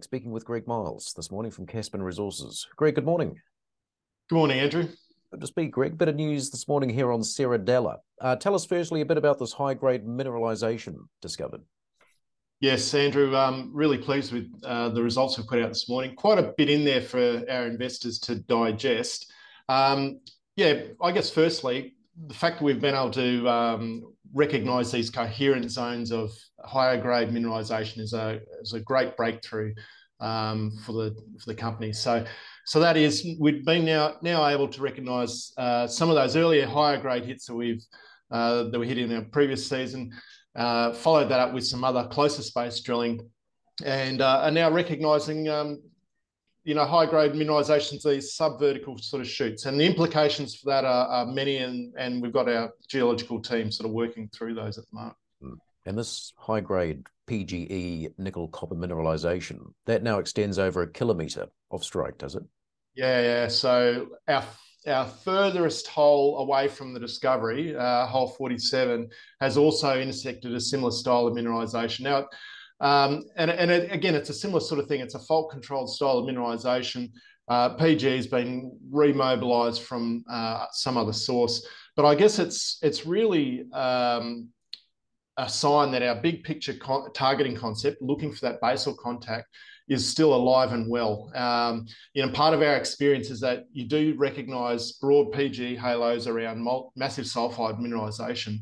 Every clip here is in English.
Speaking with Greg Miles this morning from Caspin Resources. Greg, good morning. Good morning, Andrew. Good to speak, Greg. Bit of news this morning here on Serradella. Uh, tell us firstly a bit about this high grade mineralisation discovered. Yes, Andrew, um, really pleased with uh, the results we've put out this morning. Quite a bit in there for our investors to digest. Um, yeah, I guess firstly, the fact that we've been able to um, recognise these coherent zones of higher grade mineralisation is a is a great breakthrough um, for the for the company. So so that is we've been now now able to recognise uh, some of those earlier higher grade hits that we've uh, that we hit in our previous season. Uh, followed that up with some other closer space drilling, and uh, are now recognising um, you know, high grade mineralizations, these subvertical sort of shoots. And the implications for that are, are, many, and, and we've got our geological team sort of working through those at the moment. Hmm. And this high grade PGE nickel copper mineralization, that now extends over a kilometre of strike, does it? Yeah, yeah. So our our furthest hole away from the discovery, uh, hole 47, has also intersected a similar style of mineralization. Now, um, and and it, again, it's a similar sort of thing. It's a fault controlled style of mineralization. Uh, PG has been remobilized from uh, some other source, but I guess it's it's really um, a sign that our big picture con targeting concept, looking for that basal contact, is still alive and well. Um, you know, part of our experience is that you do recognise broad PG halos around massive sulfide mineralisation.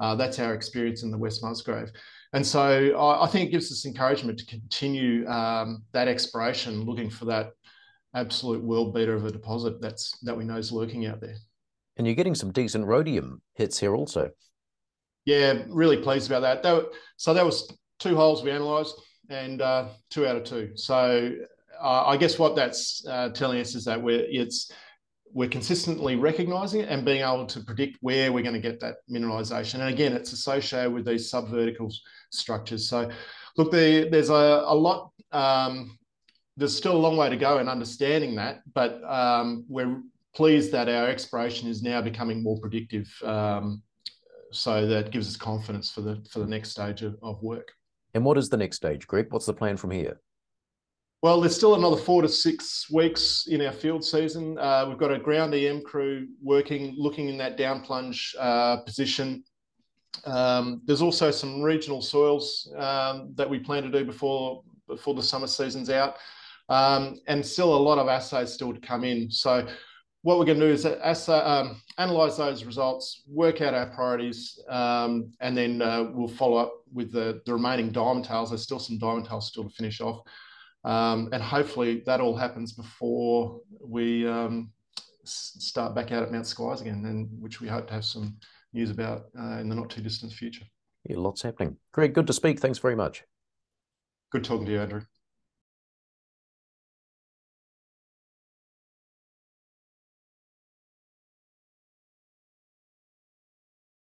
Uh, that's our experience in the West Musgrave. And so I, I think it gives us encouragement to continue um, that exploration, looking for that absolute world beater of a deposit that's that we know is lurking out there. And you're getting some decent rhodium hits here also. Yeah, really pleased about that. that so that was two holes we analysed and uh, two out of two. So uh, I guess what that's uh, telling us is that we're it's we're consistently recognizing it and being able to predict where we're going to get that mineralization. And again, it's associated with these subvertical structures. So, look, the, there's a, a lot, um, there's still a long way to go in understanding that, but um, we're pleased that our exploration is now becoming more predictive. Um, so that gives us confidence for the for the next stage of, of work. And what is the next stage, Greg? What's the plan from here? Well, there's still another four to six weeks in our field season. Uh, we've got a ground EM crew working, looking in that down plunge uh, position. Um, there's also some regional soils um, that we plan to do before before the summer season's out, um, and still a lot of assays still to come in. So, what we're going to do is assay, um, analyze those results, work out our priorities, um, and then uh, we'll follow up with the, the remaining diamond tails. There's still some diamond tails still to finish off. Um, and hopefully that all happens before we um, start back out at Mount Squires again, and which we hope to have some news about uh, in the not too distant future. Yeah, lots happening. Greg, good to speak. Thanks very much. Good talking to you, Andrew.